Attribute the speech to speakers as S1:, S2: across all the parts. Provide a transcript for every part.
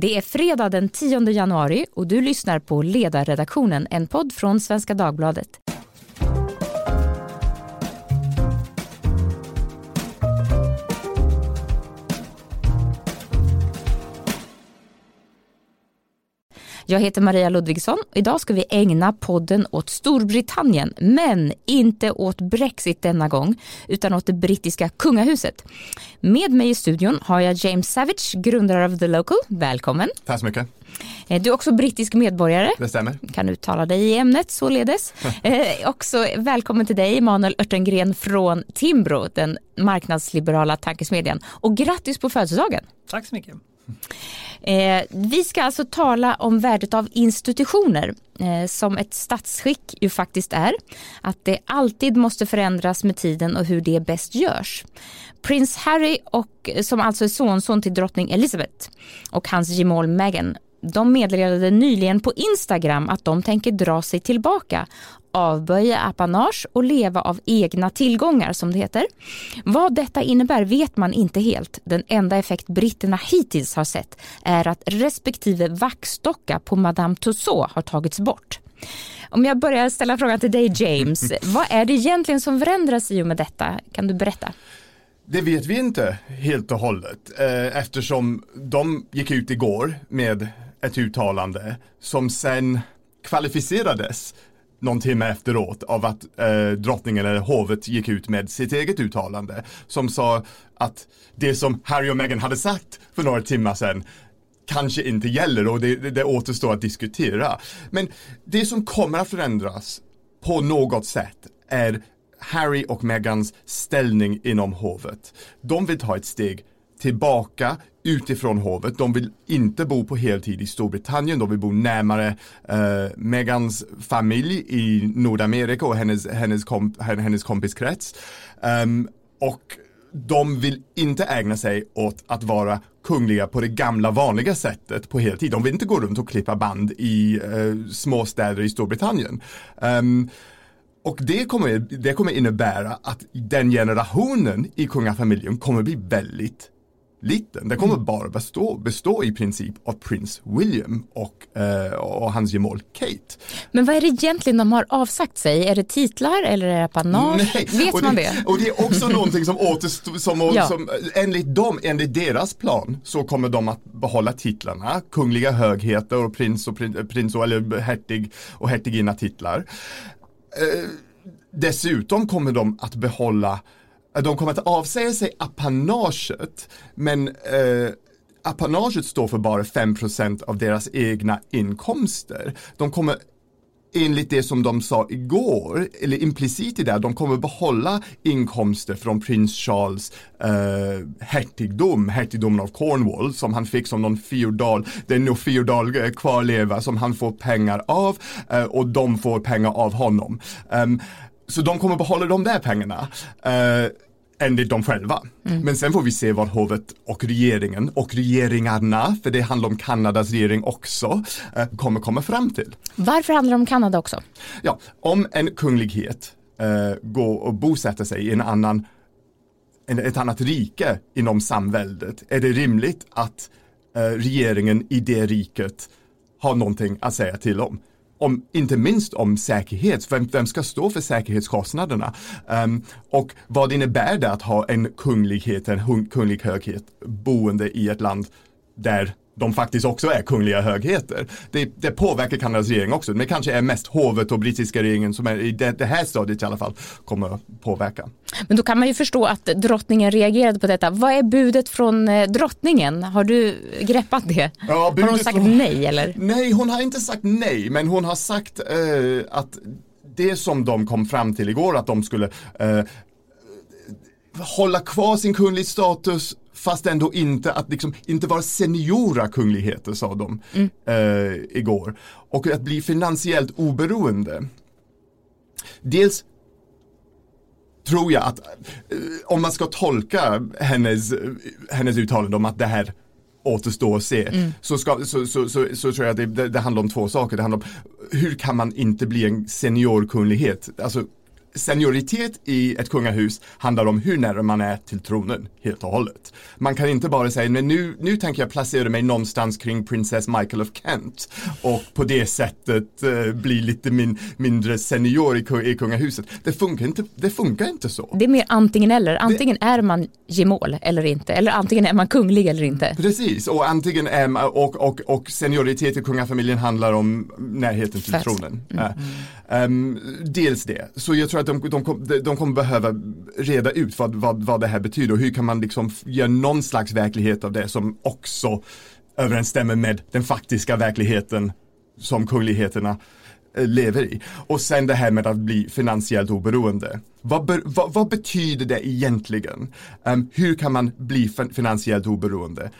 S1: Det är fredag den 10 januari och du lyssnar på Ledarredaktionen, en podd från Svenska Dagbladet. Jag heter Maria Ludvigsson och idag ska vi ägna podden åt Storbritannien, men inte åt Brexit denna gång, utan åt det brittiska kungahuset. Med mig i studion har jag James Savage, grundare av The Local. Välkommen.
S2: Tack så mycket.
S1: Eh, du är också brittisk medborgare.
S2: Det stämmer.
S1: Kan uttala dig i ämnet således. eh, också välkommen till dig Emanuel Örtengren från Timbro, den marknadsliberala tankesmedjan. Och grattis på födelsedagen.
S3: Tack så mycket.
S1: Eh, vi ska alltså tala om värdet av institutioner eh, som ett statsskick ju faktiskt är. Att det alltid måste förändras med tiden och hur det bäst görs. Prins Harry, och, som alltså är sonson till drottning Elizabeth och hans gemål Meghan de meddelade nyligen på Instagram att de tänker dra sig tillbaka, avböja apanage och leva av egna tillgångar som det heter. Vad detta innebär vet man inte helt. Den enda effekt britterna hittills har sett är att respektive vaxdocka på Madame Tussauds har tagits bort. Om jag börjar ställa frågan till dig James, vad är det egentligen som förändras i och med detta? Kan du berätta?
S2: Det vet vi inte helt och hållet eh, eftersom de gick ut igår med ett uttalande som sen kvalificerades någon timme efteråt av att eh, drottningen eller hovet gick ut med sitt eget uttalande som sa att det som Harry och Meghan hade sagt för några timmar sedan kanske inte gäller och det, det, det återstår att diskutera. Men det som kommer att förändras på något sätt är Harry och Meghans ställning inom hovet. De vill ta ett steg tillbaka utifrån hovet. De vill inte bo på heltid i Storbritannien, de vill bo närmare eh, Megans familj i Nordamerika och hennes, hennes, komp hennes kompiskrets. Um, och de vill inte ägna sig åt att vara kungliga på det gamla vanliga sättet på heltid. De vill inte gå runt och klippa band i eh, småstäder i Storbritannien. Um, och det kommer, det kommer innebära att den generationen i kungafamiljen kommer bli väldigt liten. Den kommer mm. bara bestå, bestå i princip av prins William och, eh, och hans gemål Kate.
S1: Men vad är det egentligen de har avsagt sig? Är det titlar eller är det apanage? Nej. Vet
S2: och
S1: man
S2: det,
S1: det?
S2: Och det är också någonting som återstår, som, ja. som enligt dem, enligt deras plan så kommer de att behålla titlarna, kungliga högheter och prins och prins, prins och, eller hertig och hertiginna titlar. Eh, dessutom kommer de att behålla Eh, de kommer att avsäga sig apanaget men eh, apanaget står för bara 5% av deras egna inkomster. De kommer enligt det som de sa igår, eller implicit i det, de kommer behålla inkomster från prins Charles eh, hertigdom, hertigdomen av Cornwall som han fick som någon feodal, det är nog feodal eh, kvarleva som han får pengar av eh, och de får pengar av honom. Um, så de kommer behålla de där pengarna. Uh, enligt dem själva. Mm. Men sen får vi se vad hovet och regeringen och regeringarna, för det handlar om Kanadas regering också, uh, kommer komma fram till.
S1: Varför handlar det om Kanada också?
S2: Ja, om en kunglighet uh, går och bosätter sig i en annan ett annat rike inom samväldet, är det rimligt att regeringen i det riket har någonting att säga till om om, inte minst om säkerhet. Vem, vem ska stå för säkerhetskostnaderna? Um, och vad innebär det att ha en kunglighet, en kunglig höghet boende i ett land där de faktiskt också är kungliga högheter. Det, det påverkar Kanadas regering också, men kanske är mest hovet och brittiska regeringen som är i det, det, här stadiet i alla fall kommer att påverka.
S1: Men då kan man ju förstå att drottningen reagerade på detta. Vad är budet från eh, drottningen? Har du greppat det? Ja, har hon sagt från... nej eller?
S2: Nej, hon har inte sagt nej, men hon har sagt eh, att det som de kom fram till igår, att de skulle eh, hålla kvar sin kunglig status fast ändå inte att liksom, inte vara seniora kungligheter sa de mm. eh, igår. Och att bli finansiellt oberoende. Dels tror jag att eh, om man ska tolka hennes, hennes uttalande om att det här återstår att se. Mm. Så, ska, så, så, så, så, tror jag att det, det, det, handlar om två saker. Det handlar om hur kan man inte bli en seniorkunglighet? Alltså senioritet i ett kungahus handlar om hur nära man är till tronen helt och hållet. Man kan inte bara säga, men nu, nu tänker jag placera mig någonstans kring prinsess Michael of Kent och på det sättet eh, bli lite min, mindre senior i, i kungahuset. Det funkar, inte, det funkar inte så.
S1: Det är mer antingen eller. Antingen det... är man gemål eller inte, eller antingen är man kunglig eller inte.
S2: Precis, och antingen är man, och, och, och senioritet i kungafamiljen handlar om närheten till Fast. tronen. Mm. Uh, um, dels det, så jag tror att de, de, de, kommer behöva reda ut vad, vad, vad det här betyder och hur kan man liksom göra någon slags verklighet av det som också överensstämmer med den faktiska verkligheten som kungligheterna eh, lever i. Och sen det här med att bli finansiellt oberoende. Vad, be, vad, vad betyder det egentligen? Um, hur kan man bli finansiellt oberoende?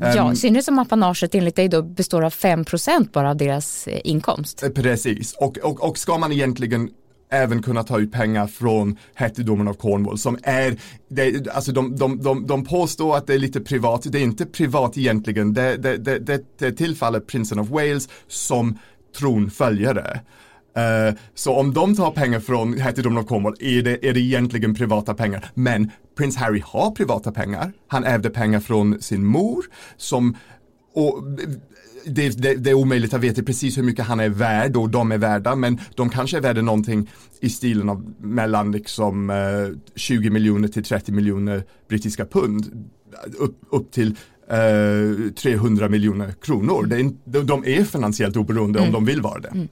S1: Ja, i ehm, synnerhet som apanaget enligt dig då består av 5% bara av deras eh, inkomst.
S2: Eh, precis, och, och, och ska man egentligen även kunna ta ut pengar från hertigdomen av Cornwall som är, det, alltså de, de, de, de påstår att det är lite privat, det är inte privat egentligen, det, det, det, det, det tillfaller prinsen av Wales som tronföljare. Uh, så om de tar pengar från hertigdomen av Cornwall är det, är det egentligen privata pengar. Men prins Harry har privata pengar. Han ärvde pengar från sin mor som och det, det, det, är omöjligt att veta precis hur mycket han är värd och de är värda men de kanske är värda någonting i stilen av mellan liksom eh, 20 miljoner till 30 miljoner brittiska pund upp, upp till eh, 300 miljoner kronor. Det de är finansiellt oberoende mm. om de vill vara det. Mm.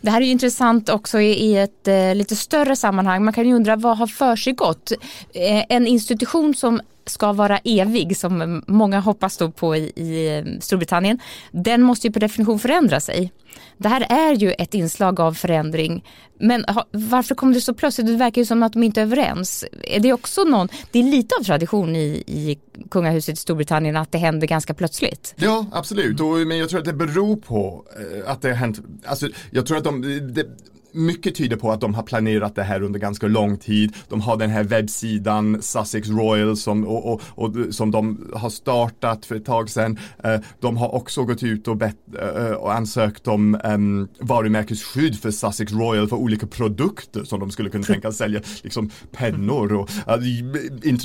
S1: Det här är intressant också i, ett eh, lite större sammanhang. Man kan ju undra vad har för sig gått? Eh, en institution som ska vara evig som många hoppas då på i, i eh, Storbritannien. Den måste ju per definition förändra sig. Det här är ju ett inslag av förändring. Men varför kom det så plötsligt? Det verkar ju som att de inte är överens. Är det också någon, det är lite av tradition i, i kungahuset i Storbritannien att det händer ganska plötsligt.
S2: Ja, absolut. Och, men jag tror att det beror på eh, att det har hänt, alltså jag tror att de, det, mycket tyder på att de har planerat det här under ganska lång tid. De har den här webbsidan Sussex Royal som, och, och, och, som de har startat för ett tag sedan. Eh, de har också gått ut och, bett, eh, och ansökt om um, varumärkesskydd för Sussex Royal för olika produkter som de skulle kunna tänka sälja, liksom pennor och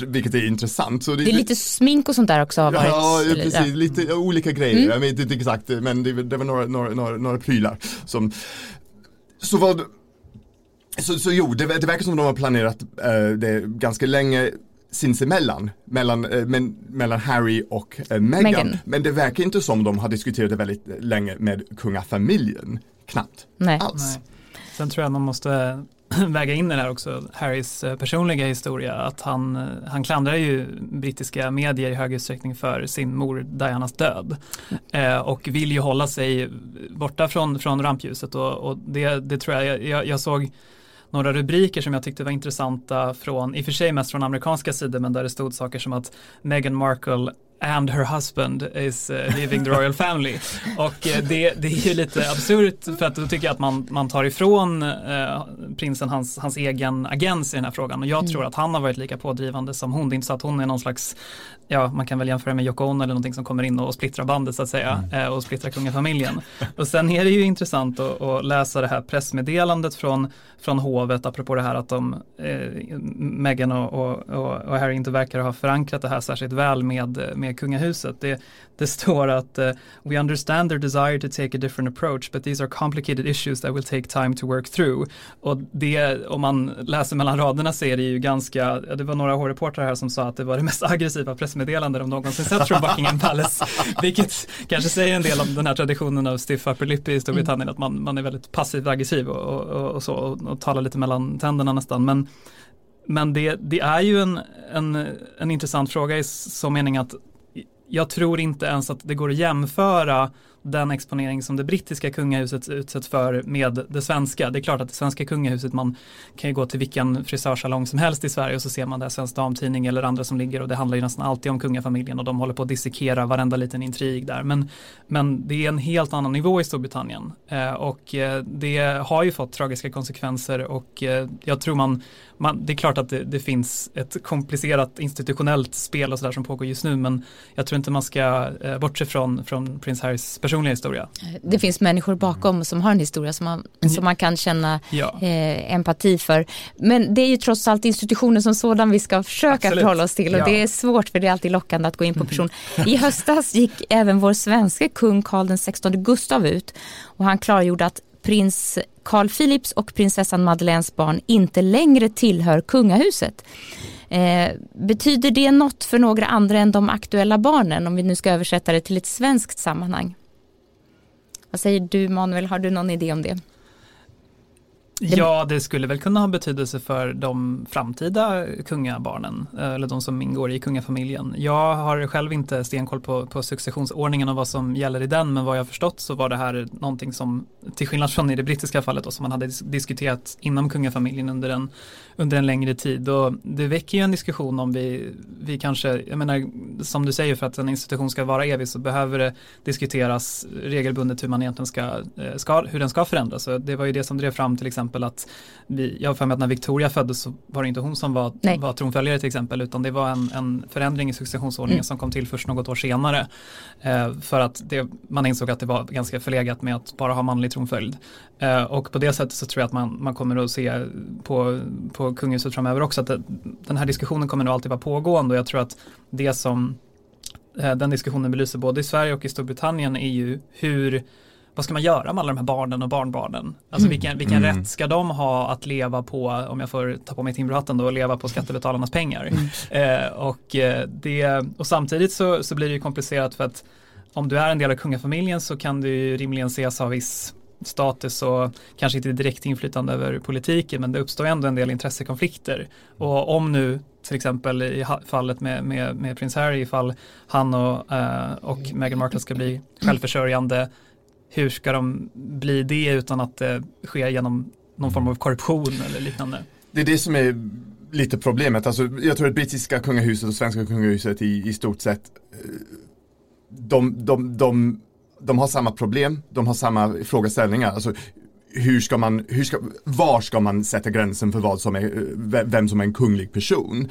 S2: vilket är intressant.
S1: Så det, det är lite smink och sånt där också har
S2: varit. Ja, precis, ja. lite olika grejer. Mm. Jag vet inte exakt men det, det var några, några, några, några prylar som så vad, så, så jo, det, det verkar som de har planerat uh, det ganska länge sinsemellan, mellan, uh, men, mellan Harry och uh, Meghan. Meghan. Men det verkar inte som de har diskuterat det väldigt länge med kungafamiljen. Knappt
S1: Nej.
S2: alls. Nej.
S3: Sen tror jag man måste väga in det här också, Harrys eh, personliga historia, att han, eh, han klandrar ju brittiska medier i hög utsträckning för sin mor Dianas död. Eh, och vill ju hålla sig borta från, från rampljuset och, och det, det tror jag, jag, jag såg några rubriker som jag tyckte var intressanta från, i och för sig mest från amerikanska sidor, men där det stod saker som att Meghan Markle and her husband is uh, leaving the royal family. Och uh, det, det är ju lite absurt för att då tycker jag att man, man tar ifrån uh, prinsen hans, hans egen agens i den här frågan. Och jag mm. tror att han har varit lika pådrivande som hon. Det är inte så att hon är någon slags, ja man kan väl jämföra med Yoko Ono eller någonting som kommer in och splittrar bandet så att säga mm. och splittrar kungafamiljen. och sen är det ju intressant att, att, läsa det här pressmeddelandet från, från hovet apropå det här att de, eh, Meghan och, och, och, Harry inte verkar ha förankrat det här särskilt väl med, med med kungahuset. Det, det står att uh, We understand their desire to take a different approach but these are complicated issues that will take time to work through. Och det, om man läser mellan raderna så är det ju ganska, det var några hårreportrar här som sa att det var det mest aggressiva pressmeddelande de någonsin sett från Buckingham Palace. Vilket kanske säger en del om den här traditionen av stiff upper lip i Storbritannien, mm. att man, man är väldigt passivt aggressiv och, och, och, och så och, och talar lite mellan tänderna nästan. Men men det, det, är ju en, en, en intressant fråga i så mening att jag tror inte ens att det går att jämföra den exponering som det brittiska kungahuset utsätts för med det svenska. Det är klart att det svenska kungahuset, man kan ju gå till vilken frisörsalong som helst i Sverige och så ser man där Svensk Damtidning eller andra som ligger och det handlar ju nästan alltid om kungafamiljen och de håller på att dissekera varenda liten intrig där. Men, men det är en helt annan nivå i Storbritannien eh, och eh, det har ju fått tragiska konsekvenser och eh, jag tror man, man det är klart att det, det finns ett komplicerat institutionellt spel och sådär som pågår just nu men jag tror inte man ska eh, bortse från, från prins Harrys personliga historia.
S1: Det finns människor bakom som har en historia som man, som man kan känna ja. eh, empati för. Men det är ju trots allt institutionen som sådan vi ska försöka Absolut. förhålla oss till och ja. det är svårt för det är alltid lockande att gå in på person. I höstas gick även vår svenska kung Karl XVI Gustav ut och han klargjorde att prins Carl Philips och prinsessan Madeleines barn inte längre tillhör kungahuset. Eh, betyder det något för några andra än de aktuella barnen om vi nu ska översätta det till ett svenskt sammanhang? Vad säger du Manuel, har du någon idé om det?
S3: Ja, det skulle väl kunna ha betydelse för de framtida kungabarnen eh, eller de som ingår i kungafamiljen. Jag har själv inte stenkoll på, på successionsordningen och vad som gäller i den, men vad jag förstått så var det här någonting som, till skillnad från i det brittiska fallet, då, som man hade diskuterat inom kungafamiljen under en, under en längre tid. Och det väcker ju en diskussion om vi, vi kanske, jag menar, som du säger, för att en institution ska vara evig så behöver det diskuteras regelbundet hur man egentligen ska, eh, ska hur den ska förändras. Så det var ju det som drev fram till exempel exempel att vi, jag har för mig att när Victoria föddes så var det inte hon som var, var tronföljare till exempel utan det var en, en förändring i successionsordningen mm. som kom till först något år senare. Eh, för att det, man insåg att det var ganska förlegat med att bara ha manlig tronföljd. Eh, och på det sättet så tror jag att man, man kommer att se på, på kungahuset framöver också att det, den här diskussionen kommer nog alltid vara pågående och jag tror att det som eh, den diskussionen belyser både i Sverige och i Storbritannien är ju hur vad ska man göra med alla de här barnen och barnbarnen? Alltså mm. vilken, vilken mm. rätt ska de ha att leva på, om jag får ta på mig Timbrohatten då, leva på skattebetalarnas pengar? Mm. Eh, och, eh, det, och samtidigt så, så blir det ju komplicerat för att om du är en del av kungafamiljen så kan du ju rimligen ses ha viss status och kanske inte direkt inflytande över politiken men det uppstår ändå en del intressekonflikter. Och om nu till exempel i fallet med, med, med prins Harry ifall han och, uh, och Meghan Markle ska bli självförsörjande hur ska de bli det utan att det sker genom någon form av korruption eller liknande?
S2: Det är det som är lite problemet. Alltså, jag tror att brittiska kungahuset och svenska kungahuset i, i stort sett eh, de, de, de, de har samma problem, de har samma frågeställningar. Alltså, hur ska man, hur ska, var ska man sätta gränsen för vad som är, eh, vem som är en kunglig person?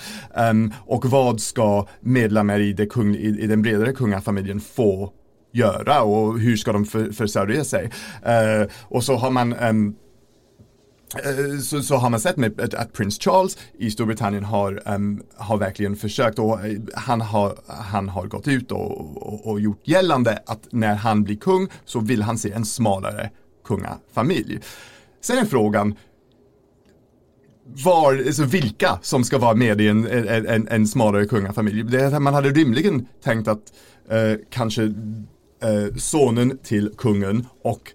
S2: Um, och vad ska medlemmar i, det kung, i, i den bredare kungafamiljen få göra och hur ska de för, försörja sig. Uh, och så har man um, så, så, har man sett med att, att prins Charles i Storbritannien har, um, har verkligen försökt och eh, han har, han har gått ut och, och, och, gjort gällande att när han blir kung så vill han se en smalare kungafamilj. Sen är frågan var, alltså vilka som ska vara med i en, en, en, en smalare kungafamilj. Det, man hade rimligen tänkt att uh, kanske sonen till kungen och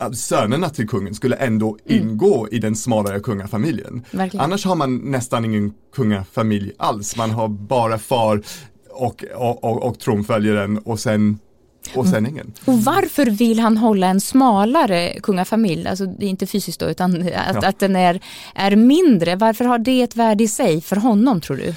S2: eh, sönerna till kungen skulle ändå mm. ingå i den smalare kungafamiljen. Verkligen. Annars har man nästan ingen kungafamilj alls. Man har bara far och, och, och, och tronföljaren och sen och sen ingen.
S1: Och varför vill han hålla en smalare kungafamilj? Alltså det är inte fysiskt då utan att, ja. att den är, är mindre. Varför har det ett värde i sig för honom tror du? Eh,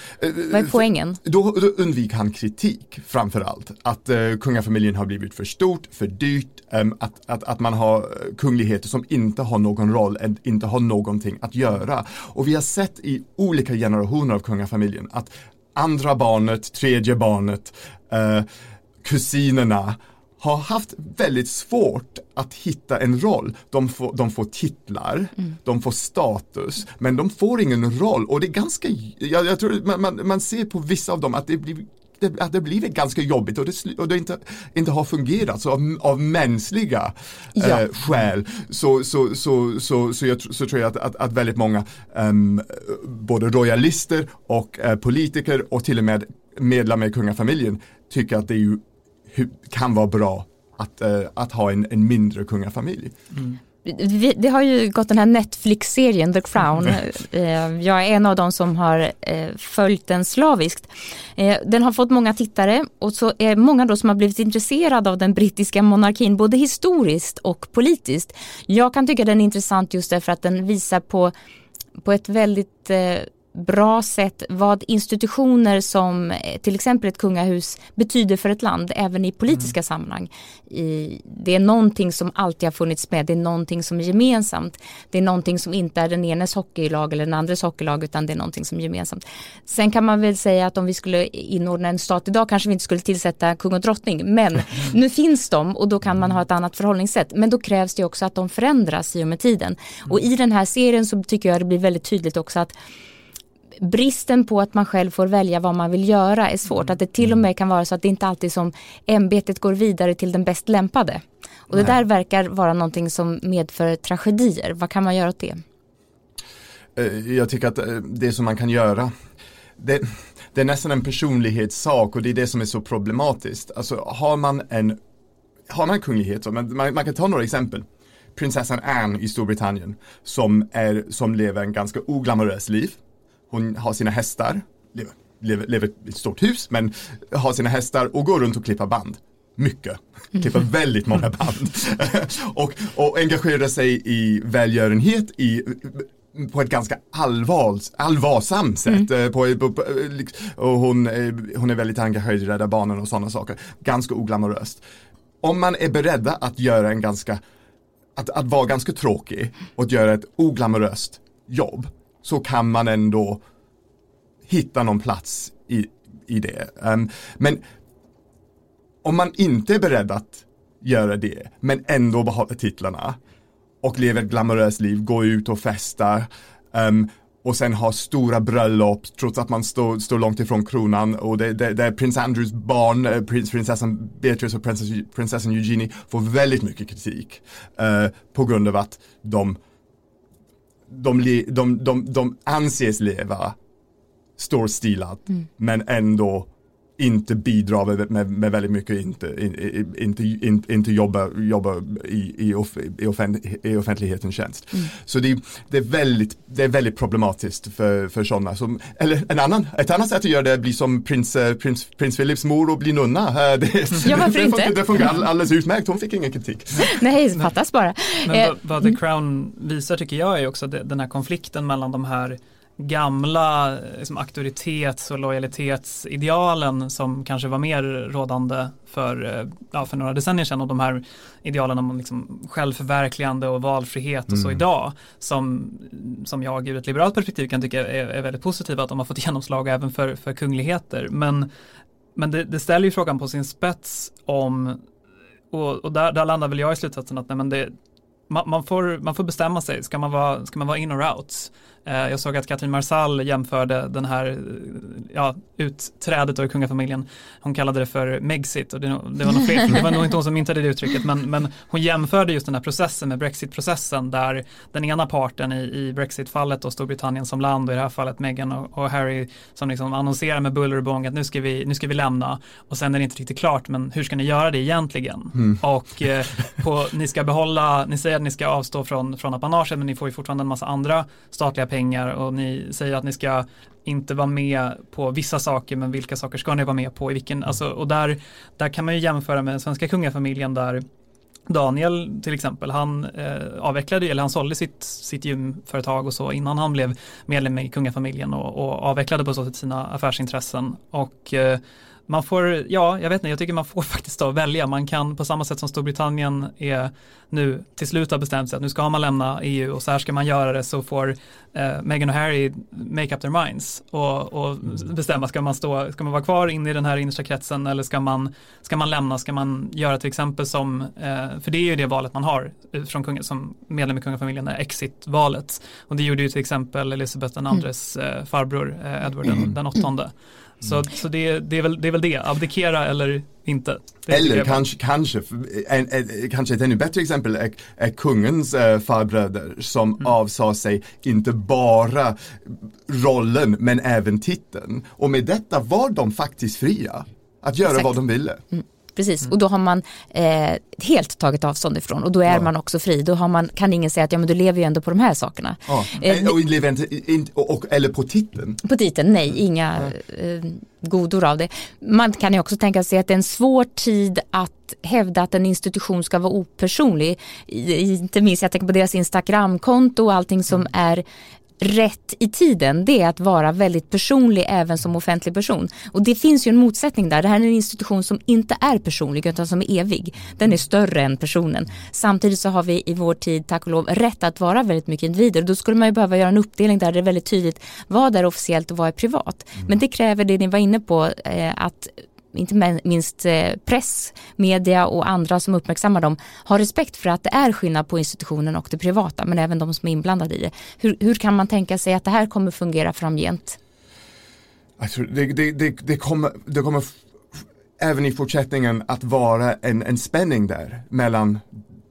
S1: Vad är poängen?
S2: Då, då undviker han kritik framför allt. Att uh, kungafamiljen har blivit för stort, för dyrt, um, att, att, att man har kungligheter som inte har någon roll, inte har någonting att göra. Och vi har sett i olika generationer av kungafamiljen att andra barnet, tredje barnet, uh, kusinerna har haft väldigt svårt att hitta en roll. De får, de får titlar, mm. de får status, men de får ingen roll och det är ganska, jag, jag tror man, man, man, ser på vissa av dem att det blir det, att det blivit ganska jobbigt och det, och det inte, inte har fungerat så av, av mänskliga ja. eh, skäl så, så, så, så, så, jag, så tror jag att, att, att väldigt många um, både royalister och uh, politiker och till och med medlemmar i kungafamiljen tycker att det är ju kan vara bra att, uh, att ha en, en mindre kungafamilj. Mm.
S1: Det har ju gått den här Netflix-serien The Crown. Eh, jag är en av dem som har eh, följt den slaviskt. Den har fått många tittare och så är många då som har blivit intresserade av den brittiska monarkin både historiskt och politiskt. Jag kan tycka den är intressant just därför att den visar på, på ett väldigt bra sätt vad institutioner som eh, till exempel ett kungahus betyder för ett land även i politiska mm. sammanhang. I, det är någonting som alltid har funnits med, det är någonting som är gemensamt. Det är någonting som inte är den enes hockeylag eller den andres hockeylag utan det är någonting som är gemensamt. Sen kan man väl säga att om vi skulle inordna en stat idag kanske vi inte skulle tillsätta kung och drottning men nu finns de och då kan man ha ett annat förhållningssätt. Men då krävs det också att de förändras i och med tiden. Och i den här serien så tycker jag det blir väldigt tydligt också att bristen på att man själv får välja vad man vill göra är svårt. Att det till och mm. med kan vara så att det inte alltid som ämbetet går vidare till den bäst lämpade. Och det där verkar vara någonting som medför tragedier. Vad kan man göra åt det?
S2: Eh, jag tycker att eh, det som man kan göra det, det är nästan en personlighetssak och det är det som är så problematiskt. Alltså har man en har man kunglighet, man, man, man kan ta några exempel prinsessan Anne i Storbritannien som, är, som lever en ganska oglamorös liv. Hon har sina hästar, lever, lever, lever i ett stort hus, men har sina hästar och går runt och klipper band. Mycket. Klipper väldigt många band. och, och engagerar sig i välgörenhet i på ett ganska allvars, allvarsamt sätt. Mm. På, på, på, och hon, hon är väldigt engagerad i Rädda Barnen och sådana saker. Ganska oglamoröst. Om man är beredda att göra en ganska, att, att vara ganska tråkig och att göra ett oglamoröst jobb så kan man ändå hitta någon plats i, i det. Um, men om man inte är beredd att göra det, men ändå behålla titlarna och lever ett glamoröst liv, gå ut och festa um, och sen ha stora bröllop trots att man står, står långt ifrån kronan och det, det, det är prins Andrews barn, eh, prins, prinsessan Beatrice och prinsessan Eugenie får väldigt mycket kritik uh, på grund av att de de, de, de, de anses leva storstilat mm. men ändå inte bidrar med, med, med väldigt mycket, inte, inte, inte, inte jobba, jobba i, i, off, i, offent, i offentlighetens tjänst. Mm. Så det, det, är väldigt, det är väldigt problematiskt för, för sådana. Som, eller en annan, ett annat sätt att göra det blir som prins, eh, prins, prins Philips mor och bli nunna. Eh,
S1: det, ja, varför det, inte?
S2: Det funkar alldeles utmärkt, hon fick ingen kritik.
S1: Nej, fattas bara.
S3: Men vad, vad The mm. Crown visar tycker jag är också den här konflikten mellan de här gamla liksom, auktoritets och lojalitetsidealen som kanske var mer rådande för, eh, ja, för några decennier sedan och de här idealen om liksom självförverkligande och valfrihet och mm. så idag som, som jag ur ett liberalt perspektiv kan tycka är, är väldigt positiva att de har fått genomslag även för, för kungligheter. Men, men det, det ställer ju frågan på sin spets om och, och där, där landar väl jag i slutsatsen att nej, men det, man, man, får, man får bestämma sig, ska man vara, ska man vara in or out? Eh, jag såg att Katrin Marsall jämförde den här ja, utträdet ur kungafamiljen. Hon kallade det för Megxit och det, det, var nog fel, det var nog inte hon som myntade det uttrycket men, men hon jämförde just den här processen med Brexit-processen där den ena parten i, i Brexit-fallet och Storbritannien som land och i det här fallet Meghan och, och, Harry som liksom annonserar med buller och bång att nu ska, vi, nu ska vi lämna och sen är det inte riktigt klart men hur ska ni göra det egentligen? Mm. Och eh, på, ni ska behålla, ni säger att ni ska avstå från, från apanaget men ni får ju fortfarande en massa andra statliga pengar och ni säger att ni ska inte vara med på vissa saker men vilka saker ska ni vara med på i vilken, alltså, och där, där kan man ju jämföra med den svenska kungafamiljen där Daniel till exempel, han eh, avvecklade, eller han sålde sitt, sitt gymföretag och så innan han blev medlem i kungafamiljen och, och avvecklade på så sätt sina affärsintressen. Och eh, man får, ja, jag vet inte, jag tycker man får faktiskt då välja. Man kan på samma sätt som Storbritannien är nu till slut har bestämt sig att nu ska man lämna EU och så här ska man göra det så får eh, Meghan och Harry make up their minds och, och mm. bestämma, ska man, stå, ska man vara kvar inne i den här innersta kretsen eller ska man, ska man lämna, ska man göra till exempel som, eh, för det är ju det valet man har från kung, som medlem i kungafamiljen, är exit-valet. Och det gjorde ju till exempel Elisabeth den andres mm. eh, farbror eh, Edward den, mm. den åttonde. Så, mm. så det, det, är väl, det är väl det, abdikera eller inte.
S2: eller kanske, kanske, en, en, kanske ett ännu bättre exempel är, är kungens äh, farbröder som mm. avsade sig inte bara rollen men även titeln. Och med detta var de faktiskt fria att göra Exakt. vad de ville. Mm.
S1: Precis, mm. och då har man eh, helt tagit avstånd ifrån och då är ja. man också fri. Då har man, kan ingen säga att ja, men du lever ju ändå på de här sakerna.
S2: Ja. Eh, och, inte, och, eller på titeln?
S1: På titeln, nej, inga eh, godor av det. Man kan ju också tänka sig att det är en svår tid att hävda att en institution ska vara opersonlig. Inte minst, jag tänker på deras Instagramkonto och allting som mm. är rätt i tiden det är att vara väldigt personlig även som offentlig person. Och det finns ju en motsättning där. Det här är en institution som inte är personlig utan som är evig. Den är större än personen. Samtidigt så har vi i vår tid, tack och lov, rätt att vara väldigt mycket individer. Då skulle man ju behöva göra en uppdelning där det är väldigt tydligt vad är officiellt och vad är privat. Mm. Men det kräver det ni var inne på, eh, att inte minst eh, press, media och andra som uppmärksammar dem har respekt för att det är skillnad på institutionen och det privata men även de som är inblandade i det. Hur, hur kan man tänka sig att det här kommer fungera framgent?
S2: Jag tror det, det, det, det kommer, det kommer även i fortsättningen att vara en, en spänning där mellan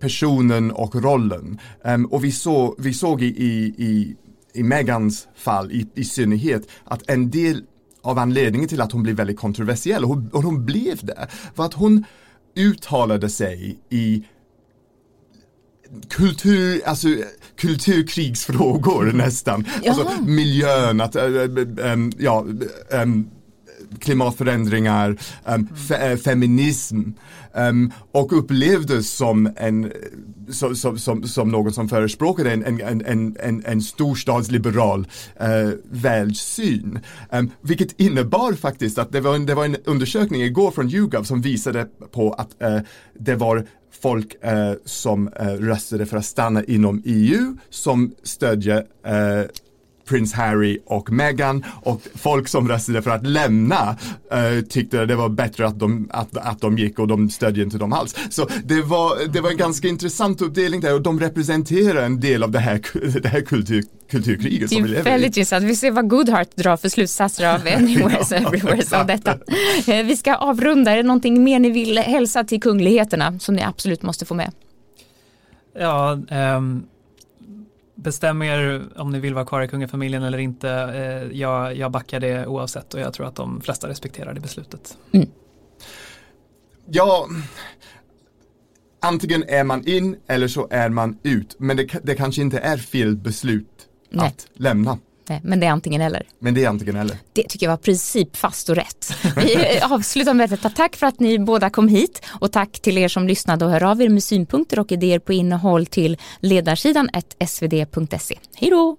S2: personen och rollen. Um, och vi, så, vi såg i, i, i Megans fall i, i synnerhet att en del av anledningen till att hon blev väldigt kontroversiell, och hon, och hon blev det, var att hon uttalade sig i kultur, alltså kulturkrigsfrågor nästan. Alltså miljön, att, äh, äh, ja, äh, klimatförändringar, um, fe feminism um, och upplevdes som, en, som, som, som, någon som förespråkade en, en, en, en, en storstadsliberal uh, världssyn. Um, vilket innebar faktiskt att det var, en, det var en undersökning igår från YouGov som visade på att uh, det var folk uh, som röstade för att stanna inom EU som stödjer prins Harry och Meghan och folk som röstade för att lämna uh, tyckte det var bättre att de, att, att de gick och de stödde inte dem alls. Så det var, det var en ganska intressant uppdelning där och de representerar en del av det här, det här kultur, kulturkriget som vi lever
S1: i. Det är väldigt intressant. Vi ser vad Goodhart drar för slutsatser av Anywheres Everywheres av detta. Eh, vi ska avrunda. Är det någonting mer ni vill hälsa till kungligheterna som ni absolut måste få med?
S3: Ja, um bestäm er om ni vill vara kvar i kungafamiljen eller inte. Eh, jag, jag backar det oavsett och jag tror att de flesta respekterar det beslutet. Mm.
S2: Ja, antingen är man in eller så är man ut. Men det, det kanske inte är fel beslut Nej. att lämna.
S1: Nej, men det är antingen eller.
S2: Men det är antingen eller.
S1: Det tycker jag var princip fast och rätt. Vi avslutar med detta. Tack för att ni båda kom hit och tack till er som lyssnade och hör av er med synpunkter och idéer på innehåll till ledarsidan svd.se. Hej då!